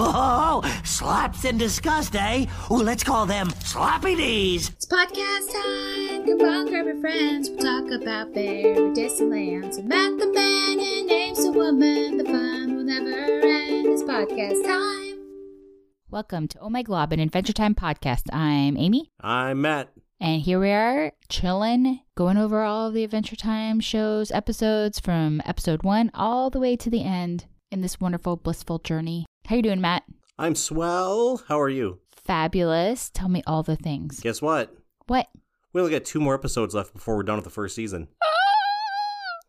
Oh, slaps and disgust, eh? Ooh, let's call them Slappy D's. It's podcast time. Come on, grab your friends. We'll talk about very distant lands. So Matt the man and names the woman. The fun will never end. It's podcast time. Welcome to Oh My Glob, an Adventure Time podcast. I'm Amy, I'm Matt. and here we are chilling, going over all of the Adventure Time shows, episodes from episode one all the way to the end in this wonderful, blissful journey. How you doing, Matt? I'm swell. How are you? Fabulous. Tell me all the things. Guess what? What? We only got two more episodes left before we're done with the first season. Ah!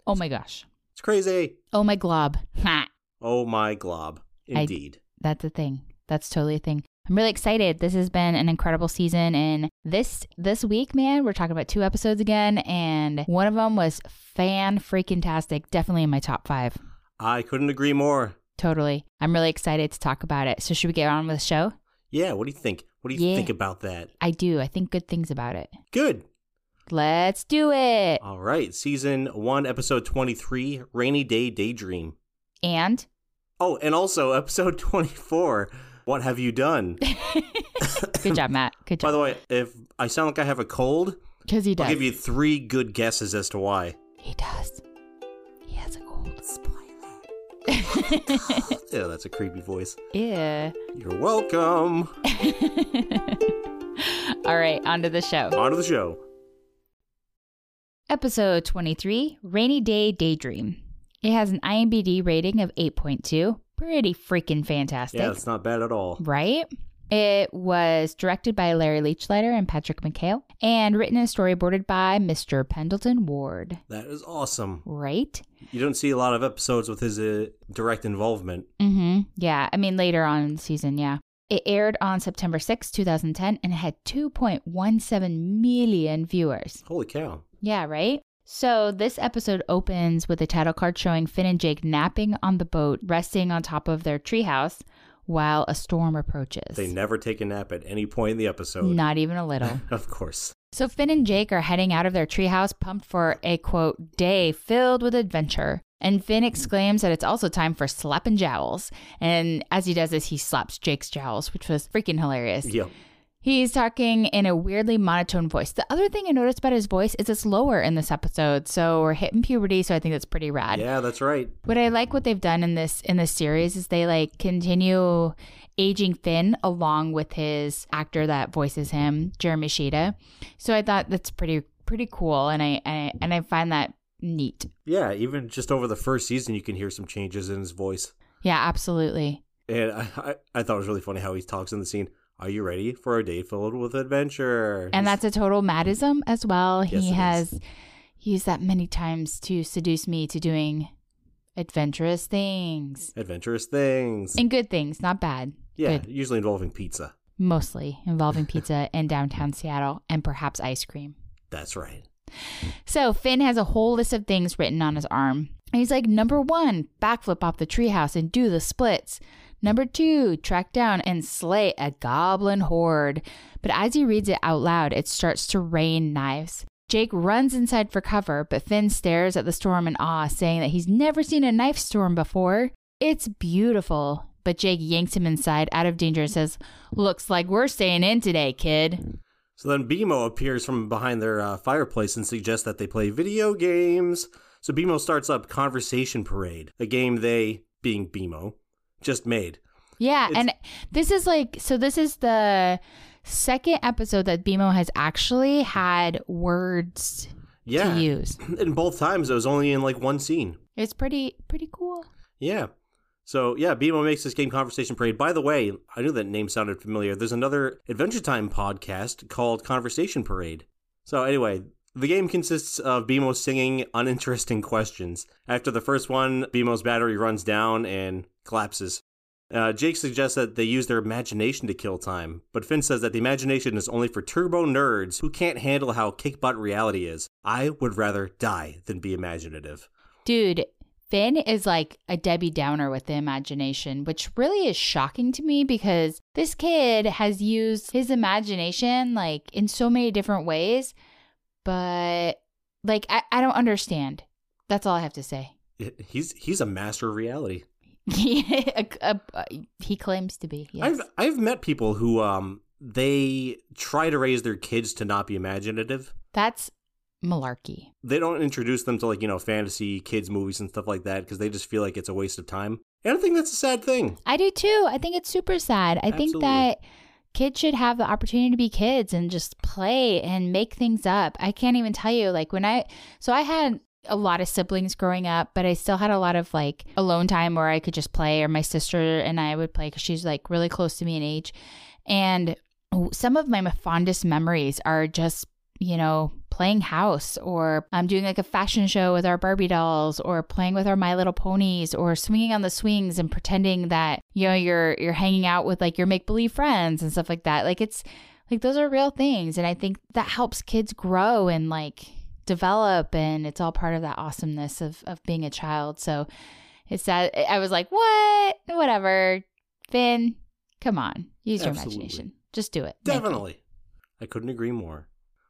Oh my gosh. It's crazy. Oh my glob. Ha. Oh my glob. I- Indeed. That's a thing. That's totally a thing. I'm really excited. This has been an incredible season and this this week, man, we're talking about two episodes again and one of them was fan freaking tastic. Definitely in my top 5. I couldn't agree more. Totally. I'm really excited to talk about it. So should we get on with the show? Yeah, what do you think? What do you Yeah. think about that? I do. I think good things about it. Good. Let's do it. All right. Season 1, episode 23, Rainy Day Daydream. And Oh, and also episode 24, What Have You Done? good job, Matt. Good job. By the way, if I sound like I have a cold, Because he does. I'll give you three good guesses as to why. He does. Yeah, that's a creepy voice. yeah. You're welcome. All right, on to the show. On to the show. Episode 23 Rainy Day Daydream. It has an IMBD rating of 8.2. Pretty freaking fantastic. Yeah, it's not bad at all. Right? It was directed by Larry Leichliter and Patrick McHale and written and storyboarded by Mr. Pendleton Ward. That is awesome. Right? You don't see a lot of episodes with his uh, direct involvement. Mm-hmm. Yeah. I mean, later on in the season, yeah. It aired on September 6, 2010, and it had 2.17 million viewers. Holy cow. Yeah, right? So this episode opens with a title card showing Finn and Jake napping on the boat, resting on top of their treehouse while a storm approaches. They never take a nap at any point in the episode. Not even a little. Of course. so Finn and Jake are heading out of their treehouse, pumped for a quote day filled with adventure. And Finn exclaims that it's also time for slapping jowls. And as he does this, he slaps Jake's jowls, which was freaking hilarious. Yep. He's talking in a weirdly monotone voice. The other thing I noticed about his voice is it's lower in this episode. So we're hitting puberty, so I think that's pretty rad. Yeah, that's right. What I like what they've done in this in this series is they like continue aging Finn along with his actor that voices him, Jeremy Shada. So I thought that's pretty pretty cool and I, I and I find that neat. Yeah, even just over the first season, you can hear some changes in his voice. Yeah, absolutely. And I, I, I thought it was really funny how he talks in the scene. Are you ready for a day filled with adventure? And that's a total Mattism as well. Yes, he has is. used that many times to seduce me to doing adventurous things. adventurous things. And good things, not bad. yeah, Good. usually involving pizza. Mostly involving pizza in downtown Seattle and perhaps ice cream. That's right. So Finn has a whole list of things written on his arm. And he's like, number one, backflip off the treehouse and do the splits. Number two, track down and slay a goblin horde. But as he reads it out loud, it starts to rain knives. Jake runs inside for cover, but Finn stares at the storm in awe, saying that he's never seen a knife storm before. It's beautiful. But Jake yanks him inside out of danger and says, Looks like we're staying in today, kid. So then BMO appears from behind their uh, fireplace and suggests that they play video games. So BMO starts up Conversation Parade, a game they, being BMO, just made. Yeah, It's- and this is like so this is the second episode that BMO has actually had words Yeah. to use. And both times it was only in like one scene. It's pretty pretty cool. Yeah. So yeah, BMO makes this game Conversation Parade. By the way, I knew that name sounded familiar. There's another Adventure Time podcast called Conversation Parade. So anyway, the game consists of BMO singing uninteresting questions. After the first one, BMO's battery runs down and collapses. Uh, Jake suggests that they use their imagination to kill time, but Finn says that the imagination is only for turbo nerds who can't handle how kick butt reality is. I would rather die than be imaginative. Dude, Finn is like a Debbie Downer with the imagination, which really is shocking to me because this kid has used his imagination like in so many different ways, but like I, I don't understand. That's all I have to say. He's he's a master of reality. he, a- a- he claims to be. Yes. I've I've met people who um they try to raise their kids to not be imaginative. That's malarkey. They don't introduce them to like, you know, fantasy kids movies and stuff like that because they just feel like it's a waste of time. And I think that's a sad thing. I do too. I think it's super sad. I think that kids should have the opportunity to be kids and just play and make things up. I can't even tell you, like, when I, so I had a lot of siblings growing up, but I still had a lot of like alone time where I could just play, or my sister and I would play because she's like really close to me in age. And some of my fondest memories are just, you know, playing house or um, doing like a fashion show with our Barbie dolls or playing with our My Little Ponies or swinging on the swings and pretending that, you know, you're, you're hanging out with like your make believe friends and stuff like that. Like it's like those are real things. And I think that helps kids grow and like develop. And it's all part of that awesomeness of, of being a child. So it's that I was like, what? Whatever. Finn, come on. Use your Absolutely. imagination. Just do it. Definitely. I couldn't agree more.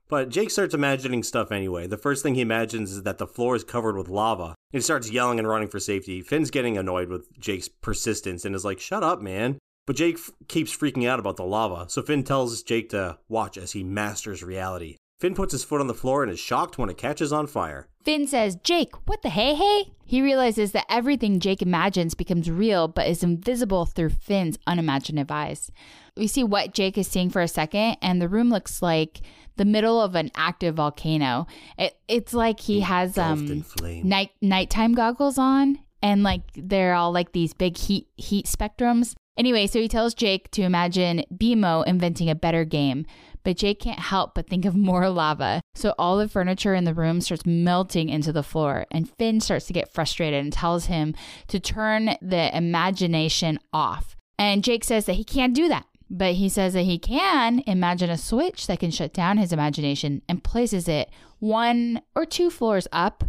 But Jake starts imagining stuff anyway. The first thing he imagines is that the floor is covered with lava. He starts yelling and running for safety. Finn's getting annoyed with Jake's persistence and is like, shut up, man. But Jake f- keeps freaking out about the lava, so Finn tells Jake to watch as he masters reality. Finn puts his foot on the floor and is shocked when it catches on fire. Finn says, Jake, what the hey hey? He realizes that everything Jake imagines becomes real but is invisible through Finn's unimaginative eyes. We see what Jake is seeing for a second, and the room looks like the middle of an active volcano. It, it's like he has um night nighttime goggles on, and like they're all like these big heat heat spectrums. Anyway, so he tells Jake to imagine BMO inventing a better game, but Jake can't help but think of more lava. So all the furniture in the room starts melting into the floor, and Finn starts to get frustrated and tells him to turn the imagination off. And Jake says that he can't do that. But he says that he can imagine a switch that can shut down his imagination and places it one or two floors up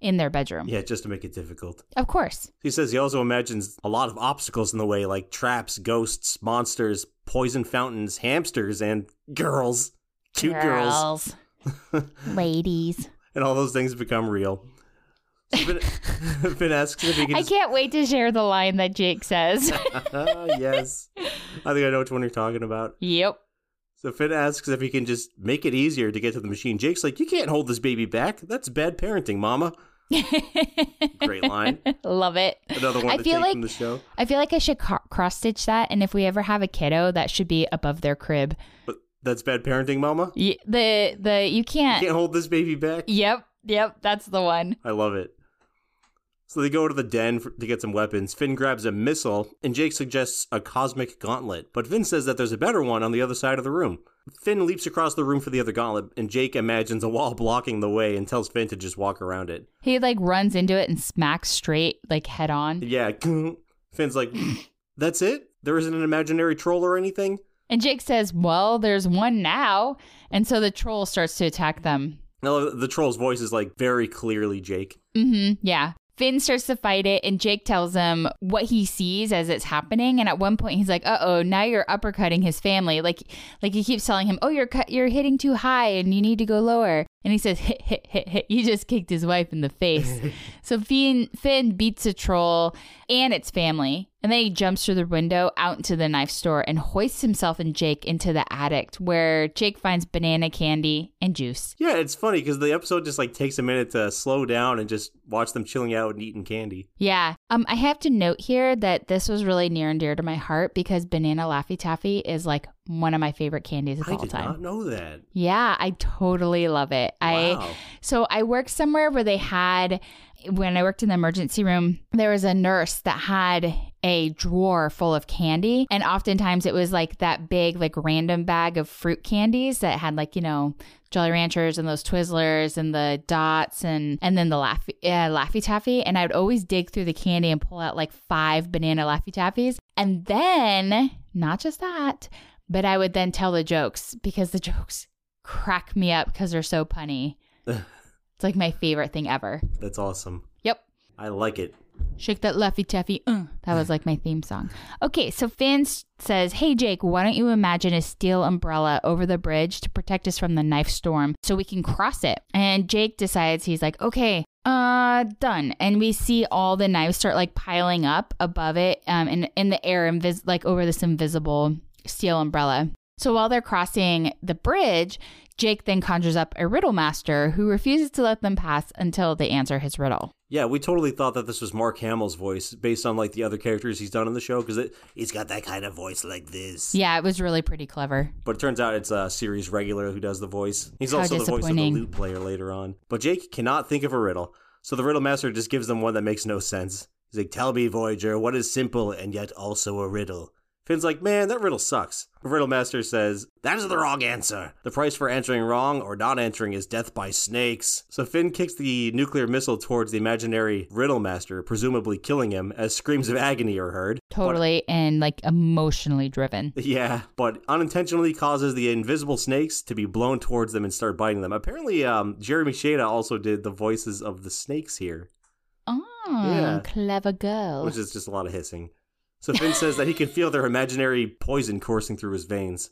in their bedroom. Yeah, just to make it difficult. Of course. He says he also imagines a lot of obstacles in the way, like traps, ghosts, monsters, poison fountains, hamsters, and girls. Cute girls. Ladies. And all those things become real. Finn, Finn asks if he can I just- can't wait to share the line that Jake says. Yes. I think I know which one you're talking about. yep. So Finn asks if he can just make it easier to get to the machine. Jake's like, You can't hold this baby back. That's bad parenting, mama. Great line. Love it. Another one I feel like from the show. I feel like I should co- cross stitch that, and if we ever have a kiddo, that should be above their crib. But that's bad parenting, mama. Y- the the you can't. You can't hold this baby back. Yep, yep, that's the one. I love it. So they go to the den for, to get some weapons. Finn grabs a missile, and Jake suggests a cosmic gauntlet. But Finn says that there's a better one on the other side of the room. Finn leaps across the room for the other gauntlet, and Jake imagines a wall blocking the way and tells Finn to just walk around it. He like runs into it and smacks straight, like head on. Yeah, Finn's like, that's it? There isn't an imaginary troll or anything? And Jake says, "Well, there's one now," and so the troll starts to attack them. No, the troll's voice is like very clearly Jake. Mm-hmm. Yeah. Finn starts to fight it, and Jake tells him what he sees as it's happening. And at one point, he's like, "Uh oh, now you're uppercutting his family." Like, like he keeps telling him, "Oh, you're cut, you're hitting too high, and you need to go lower." And he says, "Hit, hit, hit, hit." You just kicked his wife in the face. so Finn Finn beats a troll and its family, and then he jumps through the window out into the knife store and hoists himself and Jake into the attic, where Jake finds banana candy and juice. Yeah, it's funny because the episode just like takes a minute to slow down and just watch them chilling out and eating candy. Yeah. Um, I have to note here that this was really near and dear to my heart because banana Laffy Taffy is like one of my favorite candies of I all did time. not know that. Yeah, I totally love it. I so I worked somewhere where they had when I worked in the emergency room, there was a nurse that had a drawer full of candy and oftentimes it was like that big like random bag of fruit candies that had like, you know, Jolly Ranchers and those Twizzlers and the dots and and then the Laffy uh, Laffy Taffy and I would always dig through the candy and pull out like five banana Laffy Taffies and then not just that, but I would then tell the jokes because the jokes crack me up because they're so punny. it's like my favorite thing ever. That's awesome. Yep. I like it. Shake that Laffy Taffy. Uh. That was like my theme song. Okay, so Finn says, Hey, Jake, why don't you imagine a steel umbrella over the bridge to protect us from the knife storm so we can cross it? And Jake decides, he's like, Okay, uh, done. And we see all the knives start like piling up above it um, in, in the air, invis- like over this invisible steel umbrella. So while they're crossing the bridge, Jake then conjures up a riddle master who refuses to let them pass until they answer his riddle. Yeah, we totally thought that this was Mark Hamill's voice based on like the other characters he's done in the show because he's got that kind of voice like this. Yeah, it was really pretty clever. But it turns out it's uh, a series regular who does the voice. He's How also the voice of the lute player later on. But Jake cannot think of a riddle, so the riddle master just gives them one that makes no sense. He's like, "Tell me, Voyager, what is simple and yet also a riddle?" Finn's like, "Man, that riddle sucks." The riddle master says, "That is the wrong answer. The price for answering wrong or not answering is death by snakes." So Finn kicks the nuclear missile towards the imaginary riddle master, presumably killing him, as screams of agony are heard. But- Totally and like emotionally driven. yeah, but unintentionally causes the invisible snakes to be blown towards them and start biting them. Apparently, um, Jeremy Shada also did the voices of the snakes here, Oh, Yeah. clever girl. which is just a lot of hissing. So Finn says that he can feel their imaginary poison coursing through his veins.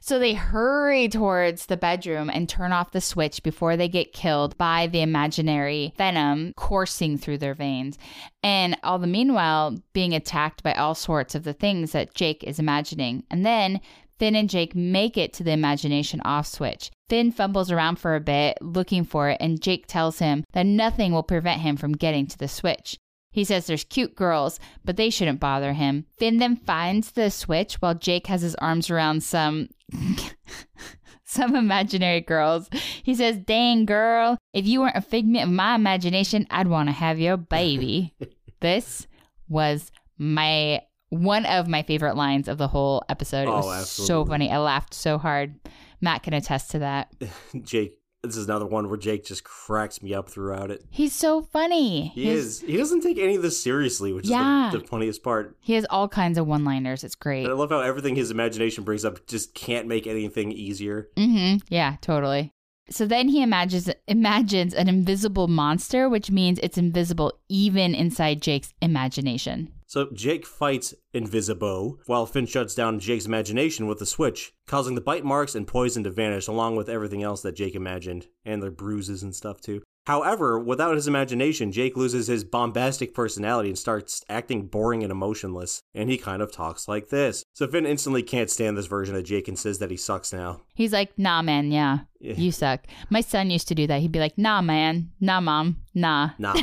So they hurry towards the bedroom and turn off the switch before they get killed by the imaginary venom coursing through their veins. And all the meanwhile being attacked by all sorts of the things that Jake is imagining. And then Finn and Jake make it to the imagination off switch. Finn fumbles around for a bit looking for it, and Jake tells him that nothing will prevent him from getting to the switch. He says there's cute girls, but they shouldn't bother him. Finn then finds the switch while Jake has his arms around some some imaginary girls. He says, "Dang girl, if you weren't a figment of my imagination, I'd want to have your baby." this was my one of my favorite lines of the whole episode. It Oh, was so funny. I laughed so hard. Matt can attest to that. Jake, this is another one where Jake just cracks me up throughout it. He's so funny. He is. He doesn't take any of this seriously, which Yeah. is the, the funniest part. He has all kinds of one-liners. It's great. And I love how everything his imagination brings up just can't make anything easier. Mm-hmm. Yeah, totally. So then he imagines imagines an invisible monster, which means it's invisible even inside Jake's imagination. So Jake fights Invisibo, while Finn shuts down Jake's imagination with a switch, causing the bite marks and poison to vanish along with everything else that Jake imagined, and the bruises and stuff too. However, without his imagination, Jake loses his bombastic personality and starts acting boring and emotionless, and he kind of talks like this. So Finn instantly can't stand this version of Jake and says that he sucks now. He's like, "Nah, man, yeah, Yeah. you suck." My son used to do that. He'd be like, "Nah, man, nah, mom, nah." Nah,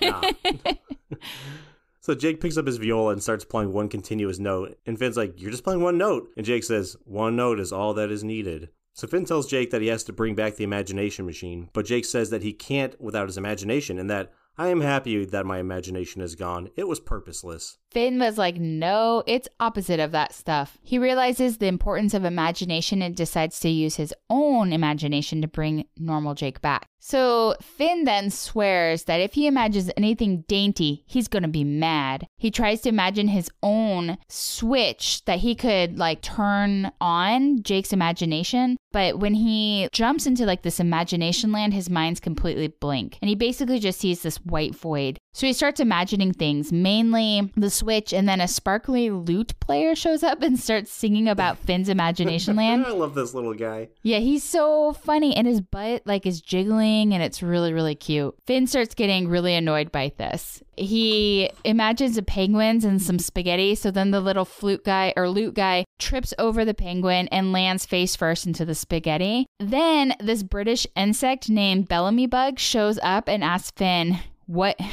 nah. So Jake picks up his viola and starts playing one continuous note. And Finn's like, You're just playing one note. And Jake says, One note is all that is needed. So Finn tells Jake that he has to bring back the imagination machine, but Jake says that he can't without his imagination and that I am happy that my imagination is gone. It was purposeless. Finn was like, no, it's opposite of that stuff. He realizes the importance of imagination and decides to use his own imagination to bring normal Jake back. So Finn then swears that if he imagines anything dainty, he's going to be mad. He tries to imagine his own switch that he could like turn on Jake's imagination. But when he jumps into like this imagination land, his mind's completely blank. And he basically just sees this white void. So he starts imagining things, mainly the switch, and then a sparkly lute player shows up and starts singing about Finn's imagination land. I love this little guy. Yeah, he's so funny, and his butt like is jiggling, and it's really, really cute. Finn starts getting really annoyed by this. He imagines the penguins and some spaghetti, so then the little flute guy or lute guy trips over the penguin and lands face first into the spaghetti. Then this British insect named Bellamy Bug shows up and asks Finn, "What?"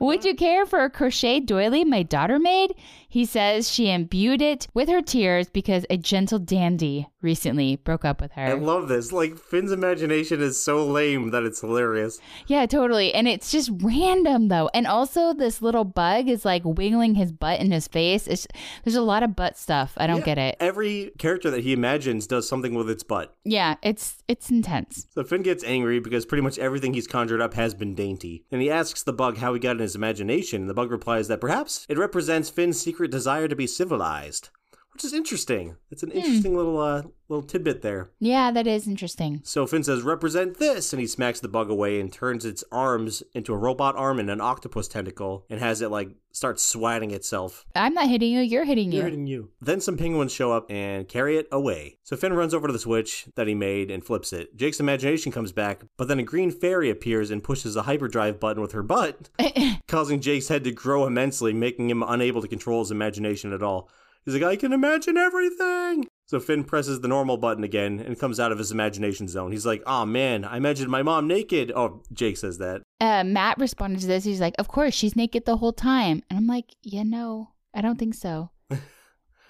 Would you care for a crochet doily my daughter made? He says she imbued it with her tears because a gentle dandy recently broke up with her. I love this. Like, Finn's imagination is so lame that it's hilarious. yeah, totally. And it's just random though. And also this little bug is like wiggling his butt in his face. It's, there's a lot of butt stuff. I don't Yeah, get it. Every character that he imagines does something with its butt. Yeah, it's it's intense. So Finn gets angry because pretty much everything he's conjured up has been dainty. And he asks the bug how he got in his imagination, and the bug replies that perhaps it represents Finn's secret desire to be civilized. Which is interesting. It's an Hmm. interesting little uh, little tidbit there. Yeah, that is interesting. So Finn says, "Represent this," and he smacks the bug away and turns its arms into a robot arm and an octopus tentacle, and has it like start swatting itself. I'm not hitting you, you're hitting you. You're hitting you. Then some penguins show up and carry it away. So Finn runs over to the switch that he made and flips it. Jake's imagination comes back, but then a green fairy appears and pushes the hyperdrive button with her butt, causing Jake's head to grow immensely, making him unable to control his imagination at all. He's like, I can imagine everything. So Finn presses the normal button again and comes out of his imagination zone. He's like, oh man, I imagined my mom naked. Oh, Jake says that. uh, Matt responded to this. He's like, Of course, she's naked the whole time. And I'm like, Yeah, no, I don't think so.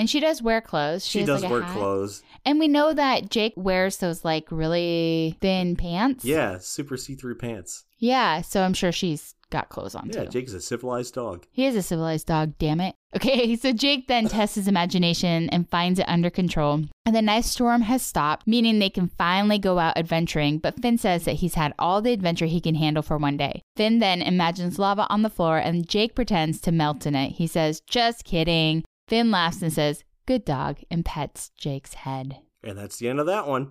and she does wear clothes. She, has, does like, wear clothes. And we know that Jake wears those like really thin pants. Yeah, super see through pants. Yeah. So I'm sure she's got clothes on Yeah, too. Jake's a civilized dog. He is a civilized dog, damn it. Okay, so Jake then tests his imagination and finds it under control. And the knife storm has stopped, meaning they can finally go out adventuring. But Finn says that he's had all the adventure he can handle for one day. Finn then imagines lava on the floor and Jake pretends to melt in it. He says, Just kidding. Finn laughs and says, Good dog, and pets Jake's head. And that's the end of that one.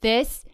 This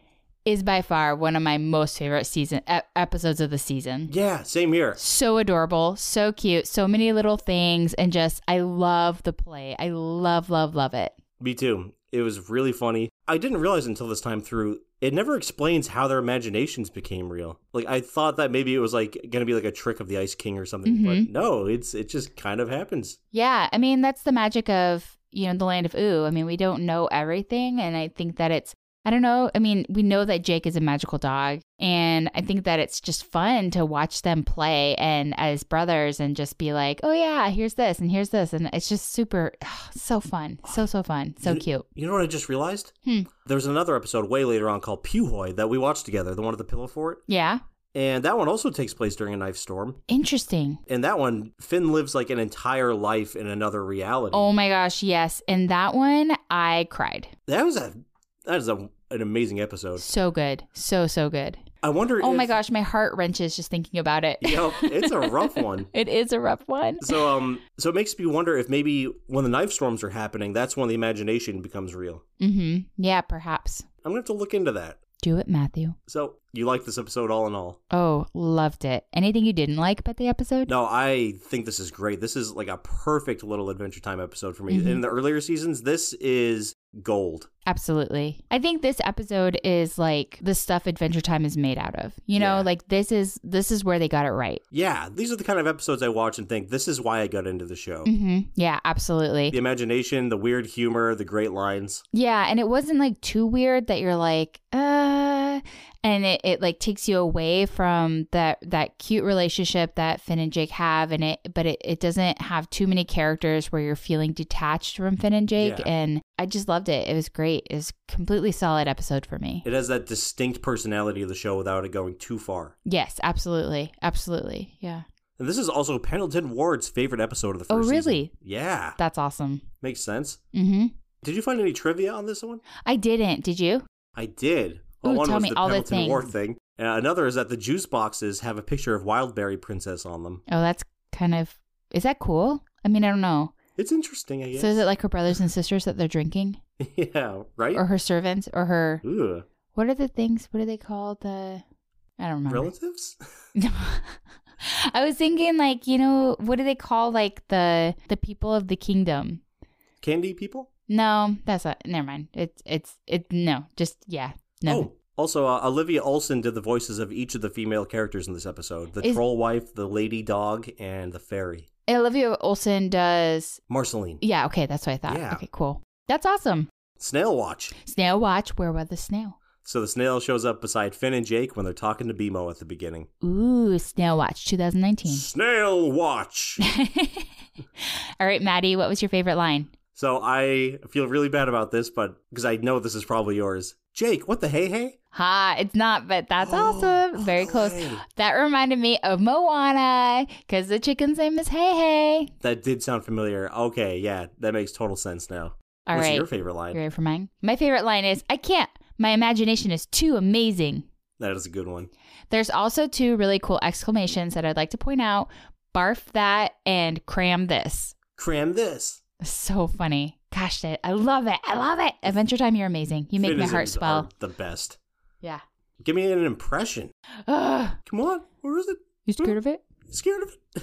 is by far one of my most favorite season ep- episodes of the season. Yeah, same here. so adorable, so cute, so many little things, and just I love the play. I love, love, love it. Me too. It was really funny. I didn't realize until this time through, it never explains how their imaginations became real. Like I thought that maybe it was like gonna be like a trick of the Ice King or something, but Mhm. no, it's it just kind of happens. Yeah, I mean that's the magic of you know the land of Ooo. I mean we don't know everything, and I think that it's I don't know. I mean we know that Jake is a magical dog, and I think that it's just fun to watch them play and as brothers and just be like, oh yeah, here's this and here's this, and it's just super, so fun, so so fun, so You- cute. You know what I just realized? Hmm. There's another episode way later on called Puhoy that we watched together, the one at the Pillow Fort. Yeah, And that one also takes place during a knife storm. interesting. And that one, Finn lives like an entire life in another reality. Oh my gosh, yes. In that one, I cried. That was a that is a, an amazing episode. So good. So, so good. I wonder Oh my gosh, my heart wrenches just thinking about it. Yep, it's a rough one. it is a rough one. So um so it makes me wonder if maybe when the knife storms are happening, that's when the imagination becomes real. Mm-hmm. Yeah, perhaps. I'm gonna have to look into that. Do it, Matthew. So you like this episode all in all? Oh, loved it. Anything you didn't like about the episode? No, I think this is great. This is like a perfect little Adventure Time episode for me. Mhm. In the earlier seasons, this is gold. Absolutely. I think this episode is like the stuff Adventure Time is made out of. You know, Yeah. like this is this is where they got it right. Yeah, these are the kind of episodes I watch and think this is why I got into the show. Mm-hmm. Yeah, absolutely. The imagination, the weird humor, the great lines. Yeah, and it wasn't like too weird that you're like, uh and it, it like takes you away from that that cute relationship that Finn and Jake have and it but it, it doesn't have too many characters where you're feeling detached from Finn and Jake Yeah. and I just loved it. It was great. It was a completely solid episode for me. It has that distinct personality of the show without it going too far. Yes, absolutely. Absolutely. Yeah. And this is also Pendleton Ward's favorite episode of the Oh, first season. really? Yeah. That's awesome. Makes sense. Mm-hmm. Did you find any trivia on this one? I didn't. Did you? I did. Ooh, one tell was me the all the Pendleton Ward things. thing. Uh, another is that the juice boxes have a picture of Wildberry Princess on them. Oh, that's kind of Is that cool? I mean, I don't know. It's interesting, I guess. So is it like her brothers and sisters that they're drinking? yeah, right? or her servants or her Ooh, what are the things what are they called the i don't remember relatives? i was thinking like you know what do they call like the the people of the kingdom Candy people? no that's not never mind it's it's it no just yeah no Oh, also, uh, Olivia Olson did the voices of each of the female characters in this episode the Is- troll wife, the lady dog, and the fairy. olivia olson does Marceline. yeah okay that's what i thought Yeah. okay cool that's awesome Snail Watch. snail watch where was the snail So the snail shows up beside Finn and Jake when they're talking to BMO at the beginning. ooh snail watch 2019 Snail Watch! all right maddie what was your favorite line so I feel really bad about this, but because I know this is probably yours. Jake, what the hey hey? Ha, it's not, but that's oh, awesome. Very close. That reminded me of Moana because the chicken's name is Hey Hey. That did sound familiar. Okay, yeah, that makes total sense now. All What's right. your favorite line? You ready for mine? My favorite line is I can't. My imagination is too amazing. That is a good one. There's also two really cool exclamations that I'd like to point out barf that and cram this. Cram this. So funny. Gosh, I I love it. I love it. Adventure Time, you're amazing. You make my heart swell. the best. Yeah. Give me an impression. Ugh. Come on. Where is it? You scared of it? Scared of it?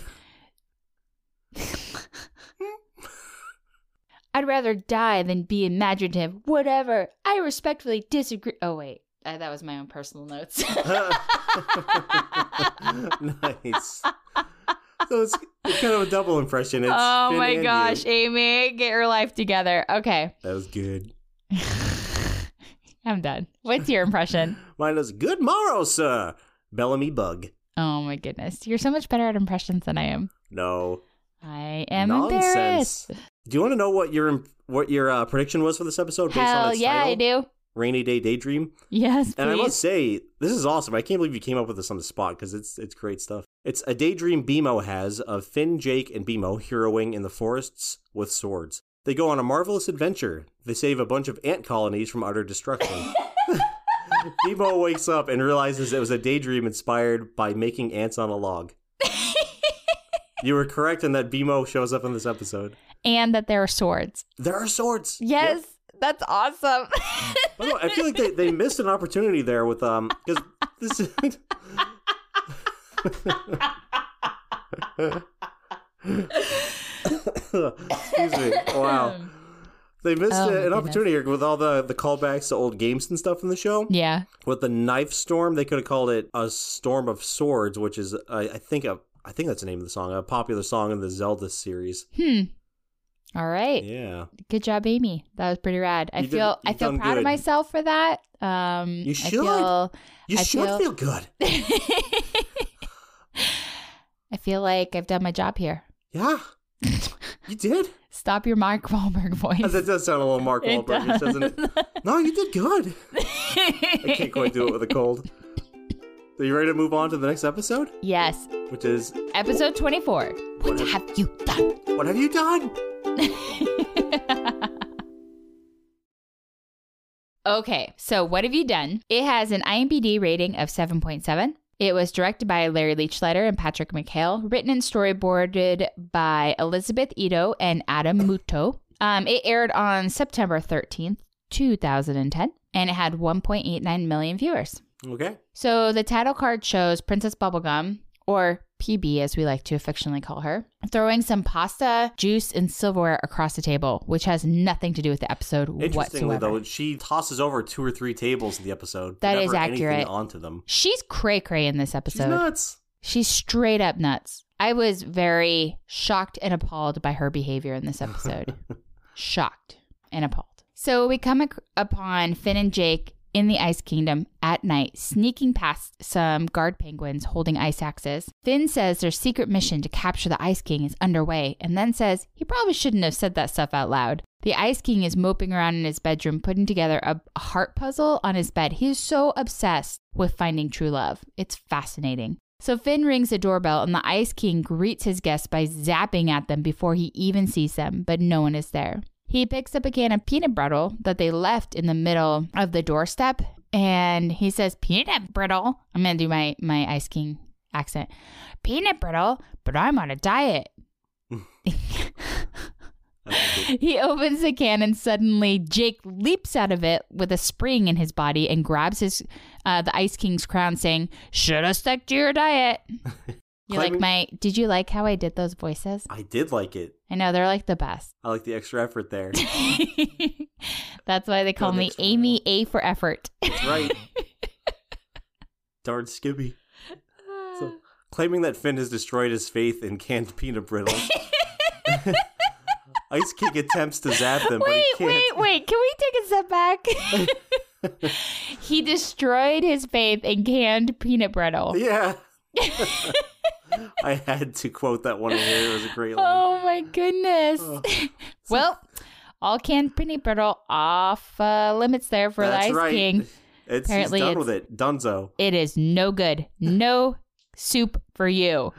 I'd rather die than be imaginative. Whatever. I respectfully disagree. Oh, wait. Uh, that was my own personal notes. nice. So it's, kind of a double impression. It's oh Finn my gosh, you. Amy, get your life together. Okay. That was good. I'm done. What's your impression? Mine was good morrow, sir. Bellamy Bug. Oh my goodness. You're so much better at impressions than I am. No. I am embarrassed. Nonsense. Do you want to know what your what your uh, prediction was for this episode based on Hell yeah, title? I do. Rainy Day Daydream. Yes, And I must say, this is awesome. I can't believe you came up with this on the spot because it's it's great stuff. It's a daydream BMO has of Finn, Jake, and BMO heroing in the forests with swords. They go on a marvelous adventure. They save a bunch of ant colonies from utter destruction. BMO wakes up and realizes it was a daydream inspired by making ants on a log. you were correct in that BMO shows up in this episode. and that there are swords. There are swords. Yes, that's awesome. By the way, I feel like they, they missed an opportunity there with um because this is Excuse me. Wow. They missed Oh, an opportunity here with all the, the callbacks to old games and stuff in the show. yeah. With the knife storm, they could have called it a storm of swords, which is I, I think a I think that's the name of the song, a popular song in the Zelda series. Hmm. All right. Yeah. Good job, Amy. That was pretty rad. I You did- feel I feel proud good. of myself for that. Um You I should. feel You I should feel- feel good. I feel like I've done my job here. Yeah. You did. Stop your Mark Wahlberg voice. That does sound a little Mark Wahlberg, doesn't it? No, you did good. I can't quite do it with a cold. Are you ready to move on to the next episode? yes. Which is Episode 24. What What have you done? What have you done? Okay, so what have you done? It has an IMDb rating of 7.7. It was directed by Larry Leichliter and Patrick McHale, written and storyboarded by Elizabeth Ito and Adam Muto. Um, it aired on September 13th, 2010, and it had 1.89 million viewers. Okay. So the title card shows Princess Bubblegum, or PB as we like to affectionately call her, throwing some pasta, juice, and silverware across the table, which has nothing to do with the episode Interestingly, whatsoever. though, she tosses over two or three tables in the episode. That Never is accurate. Onto them. She's cray cray in this She's episode. nuts. She's straight up nuts. I was very shocked and appalled by her behavior in this episode. shocked and appalled. So we come ac- upon Finn and Jake in the Ice Kingdom at night, sneaking past some guard penguins holding ice axes. Finn says their secret mission to capture the Ice King is underway, and then says he probably shouldn't have said that stuff out loud. The Ice King is moping around in his bedroom, putting together a heart puzzle on his bed. He is so obsessed with finding true love. It's fascinating. So Finn rings the doorbell, and the Ice King greets his guests by zapping at them before he even sees them, but no one is there. He picks up a can of peanut brittle that they left in the middle of the doorstep, and he says, "Peanut brittle." I'm gonna do my my Ice King accent. Peanut brittle, but I'm on a diet. He opens the can and suddenly Jake leaps out of it with a spring in his body and grabs his uh, the Ice King's crown, saying, "Should have stuck to your diet." You like my? Did you like how I did those voices? I did like it. I know they're like the best. I like the extra effort there. That's why they call me Amy A for effort. That's right. Darn Skippy. So, claiming that Finn has destroyed his faith in canned peanut brittle. Ice King attempts to zap them, but wait, he can't. wait, wait! Can we take a step back? he destroyed his faith in canned peanut brittle. Yeah. I had to quote that one here. It was a great line. Oh my goodness. Oh. well, all canned peanut brittle off uh, limits there for That's the Ice right. King. It's Apparently done it's- with it. Dunzo. It is no good. No soup for you.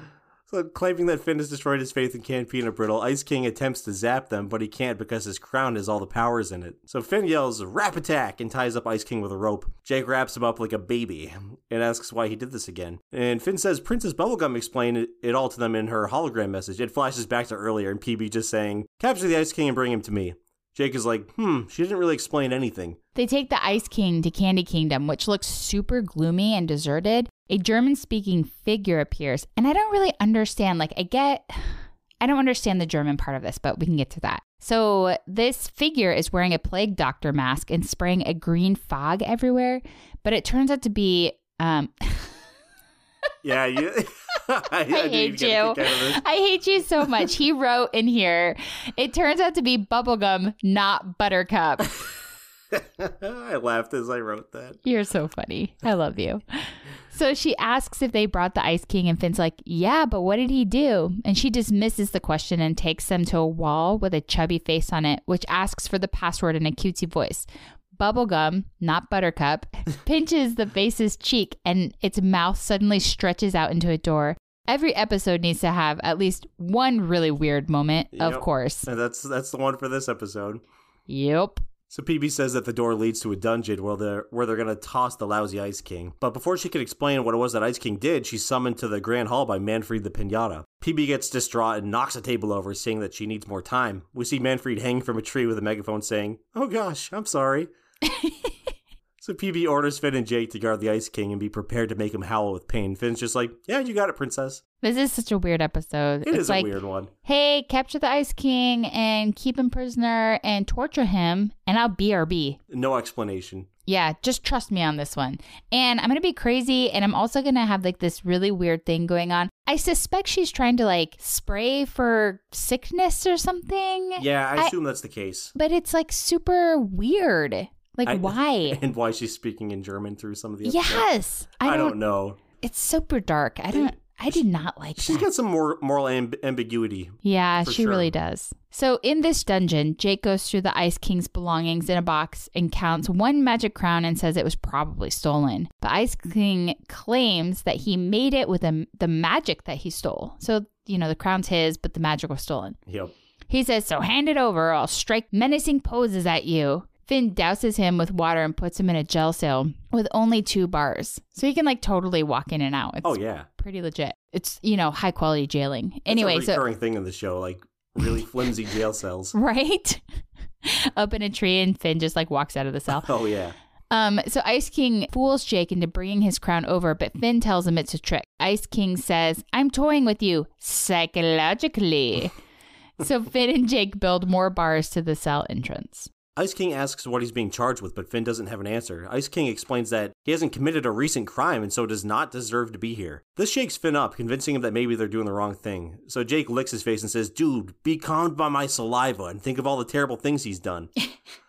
So, claiming that Finn has destroyed his faith in peanut brittle, Ice King attempts to zap them, but he can't because his crown has all the powers in it. So Finn yells, Rap attack! and ties up Ice King with a rope. Jake wraps him up like a baby and asks why he did this again. And Finn says Princess Bubblegum explained it, it all to them in her hologram message. It flashes back to earlier and PB just saying, Capture the Ice King and bring him to me. Jake is like, hmm, she didn't really explain anything. They take the Ice King to Candy Kingdom, which looks super gloomy and deserted. A German speaking figure appears, and I don't really understand. Like, I get, I don't understand the German part of this, but we can get to that. So, this figure is wearing a plague doctor mask and spraying a green fog everywhere, but it turns out to be, um, Yeah, you. I, I hate you. I hate you so much. He wrote in here, it turns out to be bubblegum, not buttercup. I laughed as I wrote that. You're so funny. I love you. So she asks if they brought the Ice King, and Finn's like, Yeah, but what did he do? And she dismisses the question and takes them to a wall with a chubby face on it, which asks for the password in a cutesy voice. Bubblegum, not Buttercup, pinches the face's cheek, and its mouth suddenly stretches out into a door. Every episode needs to have at least one really weird moment, of course. And that's that's the one for this episode. Yep. So PB says that the door leads to a dungeon where they're where they're gonna toss the lousy Ice King. But before she can explain what it was that Ice King did, she's summoned to the Grand Hall by Manfred the Pinata. PB gets distraught and knocks a table over, saying that she needs more time. We see Manfred hanging from a tree with a megaphone saying, Oh gosh, I'm sorry. so PB orders Finn and Jake to guard the Ice King and be prepared to make him howl with pain. Finn's just like, Yeah, you got it, princess. This is such a weird episode. It it's is like, a weird one. hey, capture the Ice King and keep him prisoner and torture him, and I'll BRB. No explanation. Yeah, just trust me on this one. And I'm going to be crazy, and I'm also going to have like this really weird thing going on. I suspect she's trying to like spray for sickness or something. Yeah, I I- assume that's the case. But it's like super weird. Like, I- why? And why she's speaking in German through some of the episodes. yes. I don't know. It's super dark. I don't. I did not like She's that. got some more moral amb- ambiguity. Yeah, she sure. really does. So in this dungeon, Jake goes through the Ice King's belongings in a box and counts one magic crown and says it was probably stolen. The Ice King claims that he made it with the, the magic that he stole. So, you know, the crown's his, but the magic was stolen. Yep. He says, So hand it over, or I'll strike menacing poses at you. Finn douses him with water and puts him in a jail cell with only two bars. So he can like totally walk in and out. It's Oh yeah. pretty legit. It's, you know, high quality jailing. That's Anyway, a so recurring thing in the show, like really flimsy jail cells. right? Up in a tree and Finn just like walks out of the cell. Oh yeah. Um, so Ice King fools Jake into bringing his crown over, but Finn tells him it's a trick. Ice King says, I'm toying with you psychologically. so Finn and Jake build more bars to the cell entrance. Ice King asks what he's being charged with, but Finn doesn't have an answer. Ice King explains that he hasn't committed a recent crime and so does not deserve to be here. This shakes Finn up, convincing him that maybe they're doing the wrong thing. So Jake licks his face and says, Dude, be calmed by my saliva and think of all the terrible things he's done.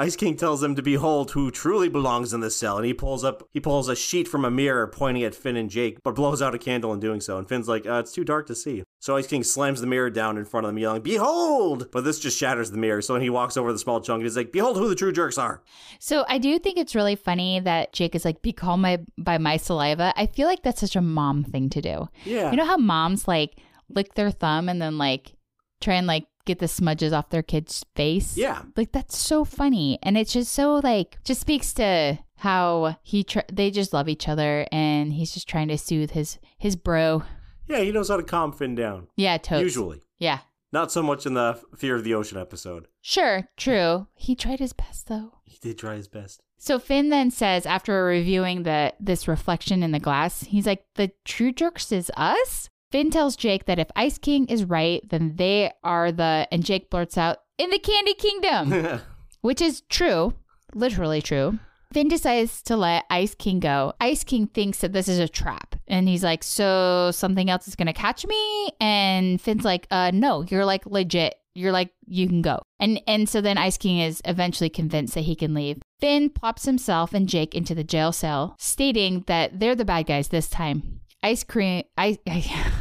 Ice King tells them to behold who truly belongs in this cell, and he pulls up he pulls a sheet from a mirror pointing at Finn and Jake, but blows out a candle in doing so. And Finn's like, uh, it's too dark to see. So Ice King slams the mirror down in front of them, yelling, Behold! But this just shatters the mirror, so when he walks over the small chunk, he's like, Behold who the true jerks are. So I do think it's really funny that Jake is like, be called my, by my saliva. I feel like that's such a mom thing to do. Yeah. You know how moms like lick their thumb and then like try and like get the smudges off their kid's face? yeah. Like that's so funny, and it's just so like just speaks to how he tr- they just love each other, and he's just trying to soothe his his bro. Yeah, he knows how to calm Finn down. Yeah, totes. Usually. Yeah, Not so much in the Fear of the Ocean episode. sure, true. He tried his best though. He did try his best. So Finn then says, after reviewing the this reflection in the glass, he's like, "The true jerks is us." Finn tells Jake that if Ice King is right, then they are the. And Jake blurts out, "In the Candy Kingdom." which is true, literally true. Finn decides to let Ice King go. Ice King thinks that this is a trap. And he's like, So something else is going to catch me? And Finn's like, uh, No, you're like legit. You're like, you can go. And, and so then Ice King is eventually convinced that he can leave. Finn plops himself and Jake into the jail cell, stating that they're the bad guys this time. Ice cream, ice,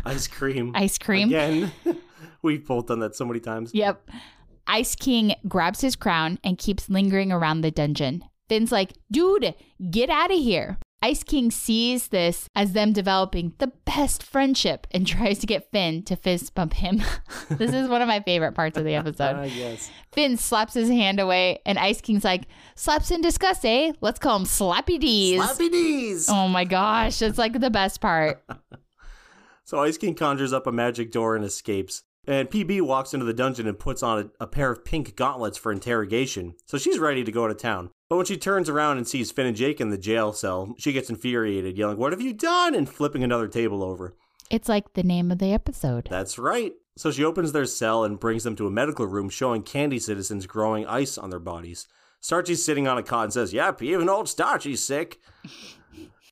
Ice cream. ice cream. Again. We've both done that so many times. Yep. Ice King grabs his crown and keeps lingering around the dungeon. Finn's like, dude, get out of here. Ice King sees this as them developing the best friendship and tries to get Finn to fist bump him. this is one of my favorite parts of the episode. I guess. Finn slaps his hand away, and Ice King's like, slaps in disgust, eh? Let's call him Slappy D's. Slappy D's. Oh my gosh, it's like the best part. So Ice King conjures up a magic door and escapes. And PB walks into the dungeon and puts on a, a, pair of pink gauntlets for interrogation. So she's ready to go to town. But when she turns around and sees Finn and Jake in the jail cell, she gets infuriated, yelling, What have you done? and flipping another table over. It's like the name of the episode. That's right. So she opens their cell and brings them to a medical room showing candy citizens growing ice on their bodies. Starchy's sitting on a cot and says, Yep, even old Starchy's sick.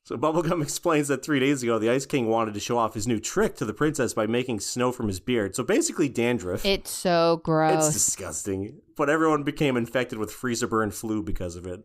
So Bubblegum explains that three days ago, the Ice King wanted to show off his new trick to the princess by making snow from his beard. So basically, dandruff. It's so gross. It's disgusting. But everyone became infected with freezer burn flu because of it.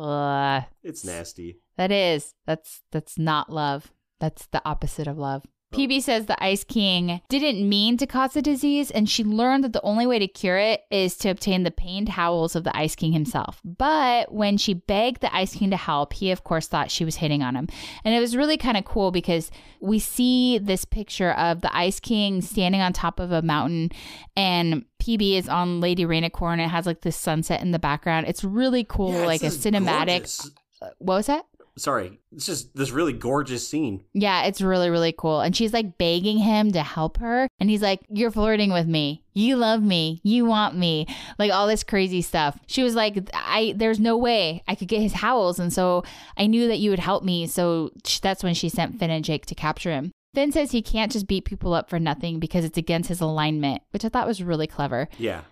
Ugh. It's nasty. That is. That's that's not love. That's the opposite of love. Oh. PB says the Ice King didn't mean to cause the disease, and she learned that the only way to cure it is to obtain the pained howls of the Ice King himself. But when she begged the Ice King to help, he, of course, thought she was hitting on him. And it was really kind of cool because we see this picture of the Ice King standing on top of a mountain, and PB is on Lady Rainicorn, and it has like this sunset in the background. It's really cool, Yeah, like a it's cinematic. gorgeous. Uh, what was that? Sorry, it's just this really gorgeous scene. Yeah, it's really, really cool. And she's like begging him to help her. And he's like, You're flirting with me. You love me. You want me. Like all this crazy stuff. She was like, I there's no way I could get his howls. And so I knew that you would help me. So that's when she sent Finn and Jake to capture him. Finn says he can't just beat people up for nothing because it's against his alignment, which I thought was really clever. Yeah.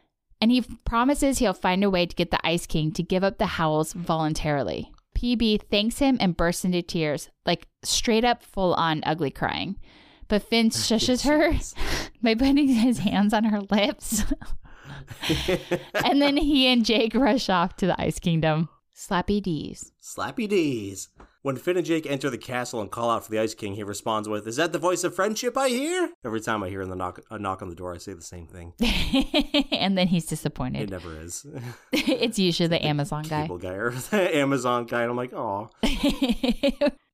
And he promises he'll find a way to get the Ice King to give up the howls voluntarily. PB thanks him and bursts into tears, like straight up full on ugly crying. But Finn shushes her by putting his hands on her lips. and then he and Jake rush off to the Ice Kingdom. Slappy D's. Slappy D's. When Finn and Jake enter the castle and call out for the Ice King, he responds with, Is that the voice of friendship I hear? Every time I hear the knock, a knock on the door, I say the same thing. and then he's disappointed. It never is. it's usually the Amazon guy. Guy or the Amazon guy. And I'm like, oh.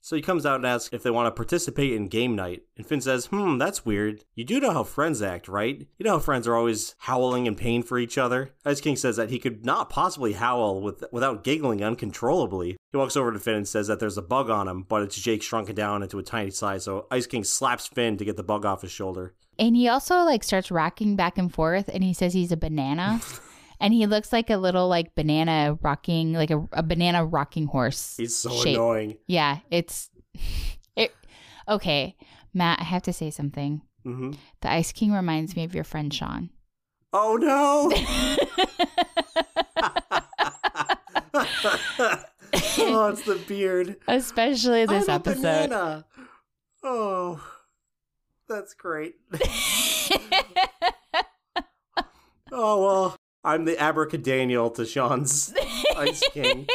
So he comes out and asks if they want to participate in game night. And Finn says, Hmm, that's weird. You do know how friends act, right? You know how friends are always howling in pain for each other? Ice King says that he could not possibly howl with, without giggling uncontrollably. He walks over to Finn and says that there's a bug on him, but it's Jake shrunken down into a tiny size. So Ice King slaps Finn to get the bug off his shoulder. And he also like starts rocking back and forth and he says he's a banana. and he looks like a little like banana rocking like a, a banana rocking horse. He's so shape. annoying. Yeah, it's it okay. Matt, I have to say something. hmm The Ice King reminds me of your friend Sean. Oh no! oh, it's the beard. Especially this I'm episode. banana. Oh, that's great. oh well, I'm the abracadaniel to Sean's Ice King,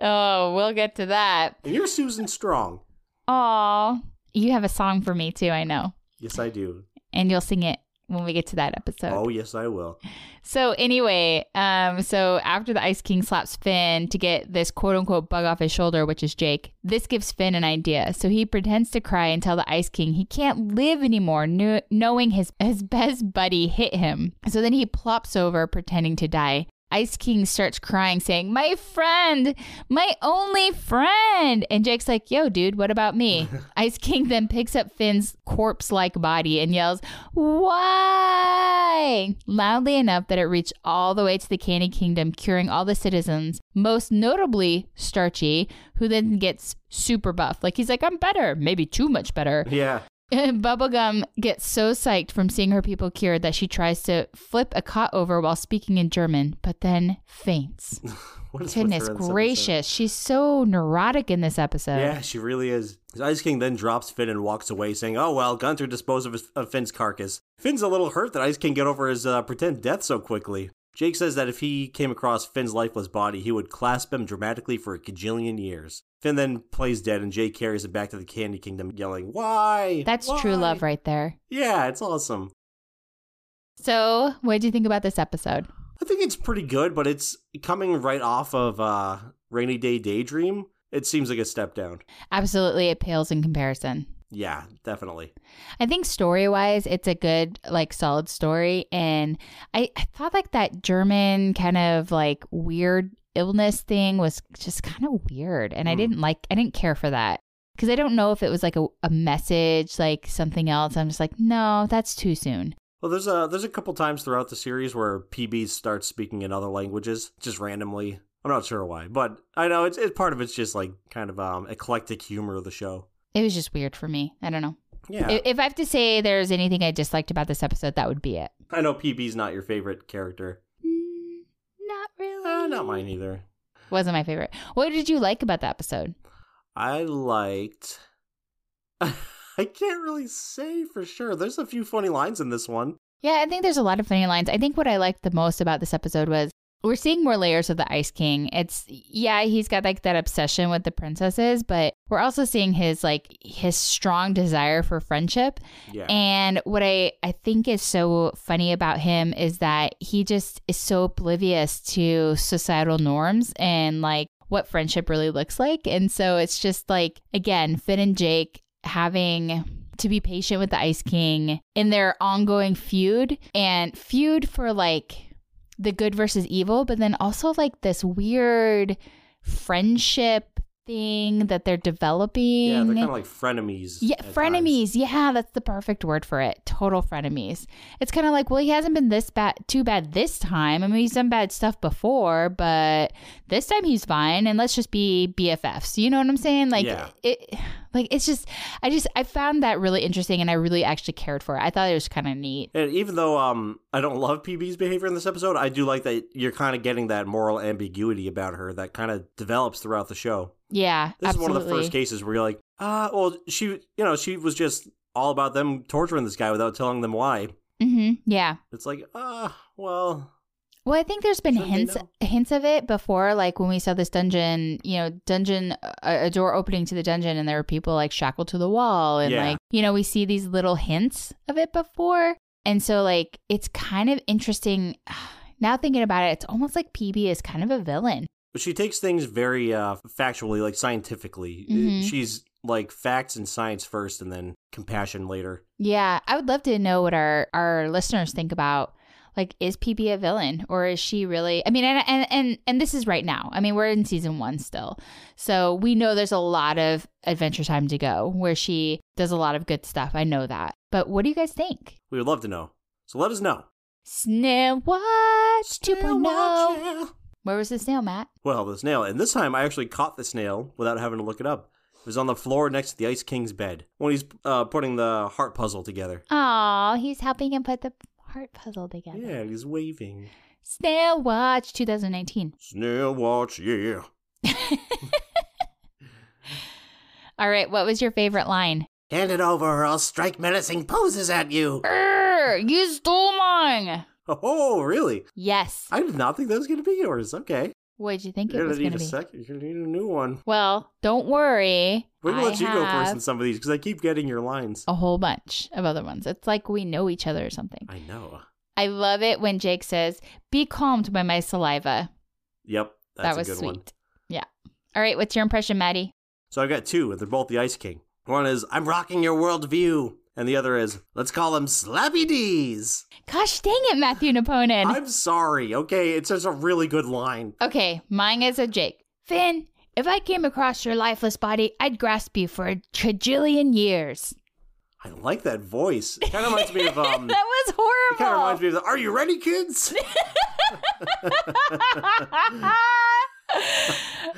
oh, we'll get to that. and you're Susan Strong. Aw. You have a song for me too, I know. Yes, I do. And you'll sing it when we get to that episode. Oh, yes, I will. So anyway, um, so after the Ice King slaps Finn to get this quote unquote bug off his shoulder, which is Jake, this gives Finn an idea. So he pretends to cry and tell the Ice King he can't live anymore, kno- knowing his his best buddy hit him. So then he plops over, pretending to die. Ice King starts crying, saying, My friend, my only friend. And Jake's like, Yo, dude, what about me? Ice King then picks up Finn's corpse like body and yells, Why? Loudly enough that it reached all the way to the Candy Kingdom, curing all the citizens, most notably Starchy, who then gets super buff. Like he's like, I'm better, maybe too much better. Yeah. Bubblegum gets so psyched from seeing her people cured that she tries to flip a cot over while speaking in German, but then faints. Goodness gracious, she's so neurotic in this episode. episode? Yeah, she really is. Ice King then drops Finn and walks away, saying, "Oh well, Gunther disposed of, his, of Finn's carcass." Finn's a little hurt that Ice King get over his uh, pretend death so quickly. Jake says that if he came across Finn's lifeless body, he would clasp him dramatically for a gajillion years. Finn then plays dead, and Jake carries him back to the Candy Kingdom, yelling, "Why?" That's true love right there. Yeah, it's awesome. So, what did you think about this episode? I think it's pretty good, but it's coming right off of uh, Rainy Day Daydream. it seems like a step down. Absolutely, it pales in comparison. Yeah, definitely. I think story wise, it's a good, like, solid story. And I, I thought, like, that German kind of like weird illness thing was just kind of weird. And I Hmm. didn't like, I didn't care for that because I don't know if it was like a, a message, like something else. I'm just like, no, that's too soon. Well, there's a there's a couple times throughout the series where PB starts speaking in other languages just randomly. I'm not sure why, but I know it's, it's part of it's just like kind of um eclectic humor of the show. It was just weird for me. I don't know. Yeah, If, I have to say there's anything I disliked about this episode, that would be it. I know PB's not your favorite character. Mm, not really. Uh, not mine either. Wasn't my favorite. What did you like about the episode? I liked. I can't really say for sure. There's a few funny lines in this one. Yeah, I think there's a lot of funny lines. I think what I liked the most about this episode was we're seeing more layers of the Ice King. It's yeah, he's got like that obsession with the princesses, but we're also seeing his like his strong desire for friendship. Yeah, And what I I think is so funny about him is that he just is so oblivious to societal norms and like what friendship really looks like. And so it's just like again, Finn and Jake having to be patient with the Ice King in their ongoing feud and feud for like the good versus evil, but then also like this weird friendship thing that they're developing. yeah, they're kind of like frenemies. Yeah, at times. frenemies. Yeah, that's the perfect word for it. Total frenemies. It's kind of like, well, he hasn't been this bad, too bad this time. I mean, he's done bad stuff before, but this time he's fine. And let's just be BFFs. You know what I'm saying? Like, Yeah. it, like it's just, I just, I found that really interesting, and I really actually cared for it. I thought it was kind of neat. And even though um I don't love PB's behavior in this episode, I do like that you're kind of getting that moral ambiguity about her that kind of develops throughout the show. Yeah, This absolutely. is one of the first cases where you're like, ah, well, she, you know, she was just all about them torturing this guy without telling them why. Mm-hmm. Yeah. It's like, ah, well, Well, I think there's been hints hints of it before, like when we saw this dungeon, you know, dungeon a, a door opening to the dungeon, and there were people like shackled to the wall, and Yeah. like you know, we see these little hints of it before, and so like it's kind of interesting. Now thinking about it, it's almost like PB is kind of a villain. But she takes things very uh factually, like scientifically. Mhm. She's like facts and science first, and then compassion later. Yeah, I would love to know what our our listeners think about. Like, is PB a villain, or is she really? I mean, and and and and this is right now. I mean, we're in season one still, so we know there's a lot of Adventure Time to go where she does a lot of good stuff. I know that, but what do you guys think? We would love to know. So let us know. Snail Watch 2.0. Watch, yeah. Where was the snail, Matt? Well, the snail, and this time I actually caught the snail without having to look it up. It was on the floor next to the Ice King's bed when he's uh, putting the heart puzzle together. Oh, he's helping him put the heart puzzle together. Yeah, he's waving. Snail Watch 2019. Snail watch, yeah. All right, what was your favorite line? Hand it over or I'll strike menacing poses at you. Err, you stole mine. Oh, really? Yes. I did not think that was going to be yours. Okay. What did you think it You're was going to going need a be? second. You're going to need a new one. Well, don't worry. We're going to let you go first in some of these because I keep getting your lines. A whole bunch of other ones. It's like we know each other or something. I know. I love it when Jake says, "Be calmed by my saliva." Yep. That's that was a good sweet. one. Yeah. All right. What's your impression, Maddie? So I've got two, and they're both the Ice King. One is, I'm rocking your worldview. And the other is, let's call them Slappy D's. Gosh dang it, Matthew Naponin. I'm sorry, okay? It's just a really good line. Okay, mine is a Jake. Finn, if I came across your lifeless body, I'd grasp you for a trillillion years. I like that voice. It kind of reminds me of, um, that was horrible. it kind of reminds me of the, Are you ready, kids?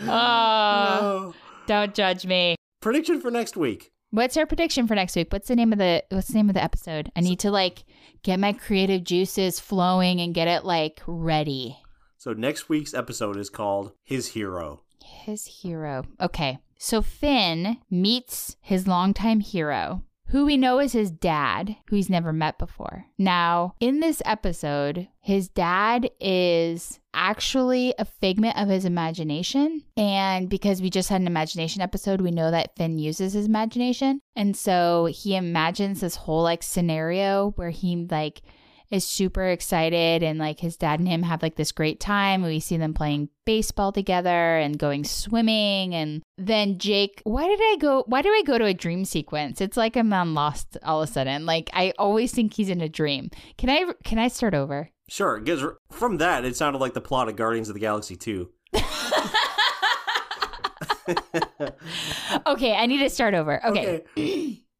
oh, Oh. don't judge me. Prediction for next week. What's our prediction for next week? What's the name of the What's the name of the episode? I need to like get my creative juices flowing and get it like ready. So next week's episode is called His Hero. His hero. Okay, so Finn meets his longtime hero, who we know is his dad, who he's never met before. Now, in this episode, his dad is actually a figment of his imagination. And because we just had an imagination episode, we know that Finn uses his imagination. And so he imagines this whole like scenario where he like is super excited and like his dad and him have like this great time. We see them playing baseball together and going swimming and then Jake, why did I go why do I go to a dream sequence? It's like I'm on Lost all of a sudden. Like I always think he's in a dream. Can I can I start over? Sure, because from that, it sounded like the plot of Guardians of the Galaxy 2. okay, I need to start over. Okay. Okay.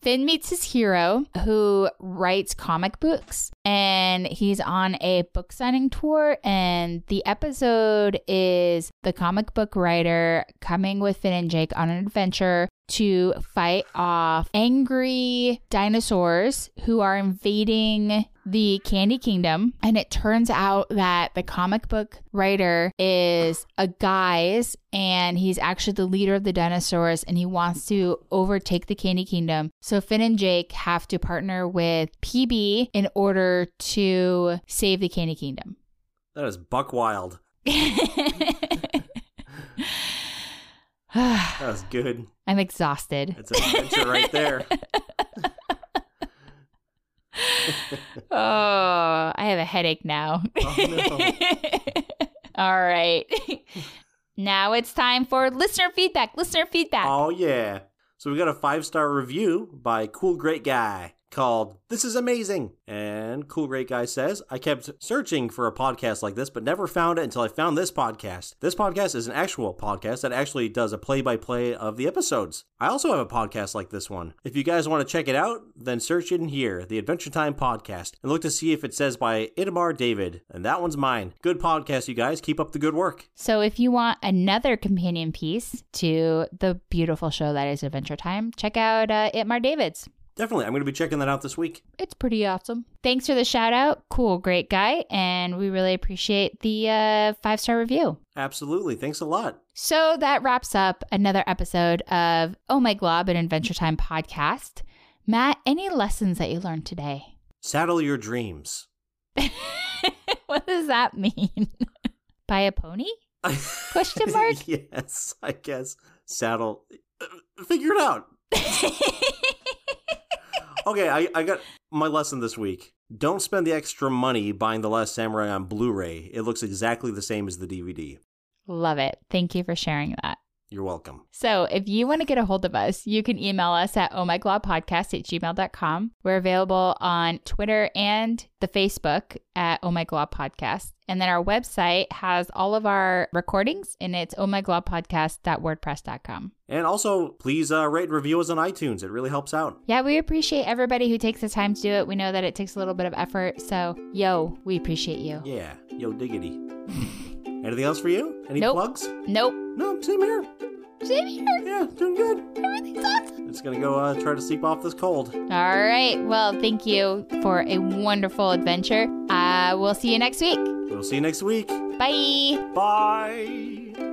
Finn meets his hero who writes comic books and he's on a book signing tour and the episode is the comic book writer coming with Finn and Jake on an adventure to fight off angry dinosaurs who are invading the Candy Kingdom. And it turns out that the comic book writer is a guise and he's actually the leader of the dinosaurs and he wants to overtake the Candy Kingdom. So Finn and Jake have to partner with PB in order to save the Candy Kingdom. That is buck wild. That was good. I'm exhausted. It's an adventure right there. oh, I have a headache now. Oh, All right. now it's time for listener feedback. Listener feedback. Oh, yeah. So we got a five star review by Cool Great Guy called This is Amazing. And Cool Great Guy says, I kept searching for a podcast like this, but never found it until I found this podcast. This podcast is an actual podcast that actually does a play by play of the episodes. I also have a podcast like this one. If you guys want to check it out, then search in here, the Adventure Time Podcast, and look to see if it says by Itamar David. And that one's mine. Good podcast, you guys. Keep up the good work. So if you want another companion piece to the beautiful show that is Adventure Time, check out uh, Itamar David's. Definitely. I'm going to be checking that out this week. It's pretty awesome. Thanks for the shout out. Cool, great guy. And we really appreciate the uh, five star review. Absolutely. Thanks a lot. So that wraps up another episode of Oh My Glob, an Adventure Time podcast. Matt, any lessons that you learned today? Saddle your dreams. what does that mean? Buy a pony? Question mark? yes, I guess. Saddle. uh, Figure it out. Okay, I, I got my lesson this week. Don't spend the extra money buying The Last Samurai on Blu ray. It looks exactly the same as the DVD. Love it. Thank you for sharing that. You're welcome. So if you want to get a hold of us, you can email us at ohmyglobpodcast at gmail.com. We're available on Twitter and the Facebook at ohmyglobpodcast. And then our website has all of our recordings and it's ohmyglobpodcast.wordpress.com. And also, please uh, rate and review us on iTunes. It really helps out. Yeah, we appreciate everybody who takes the time to do it. We know that it takes a little bit of effort. So, yo, we appreciate you. Yeah, yo diggity. Anything else for you? Any Nope. plugs? Nope. No, same here. Same here. Yeah, doing good. Everything's awesome. Just gonna go uh, try to sleep off this cold. All right. Well, thank you for a wonderful adventure. Uh, we'll see you next week. We'll see you next week. Bye. Bye.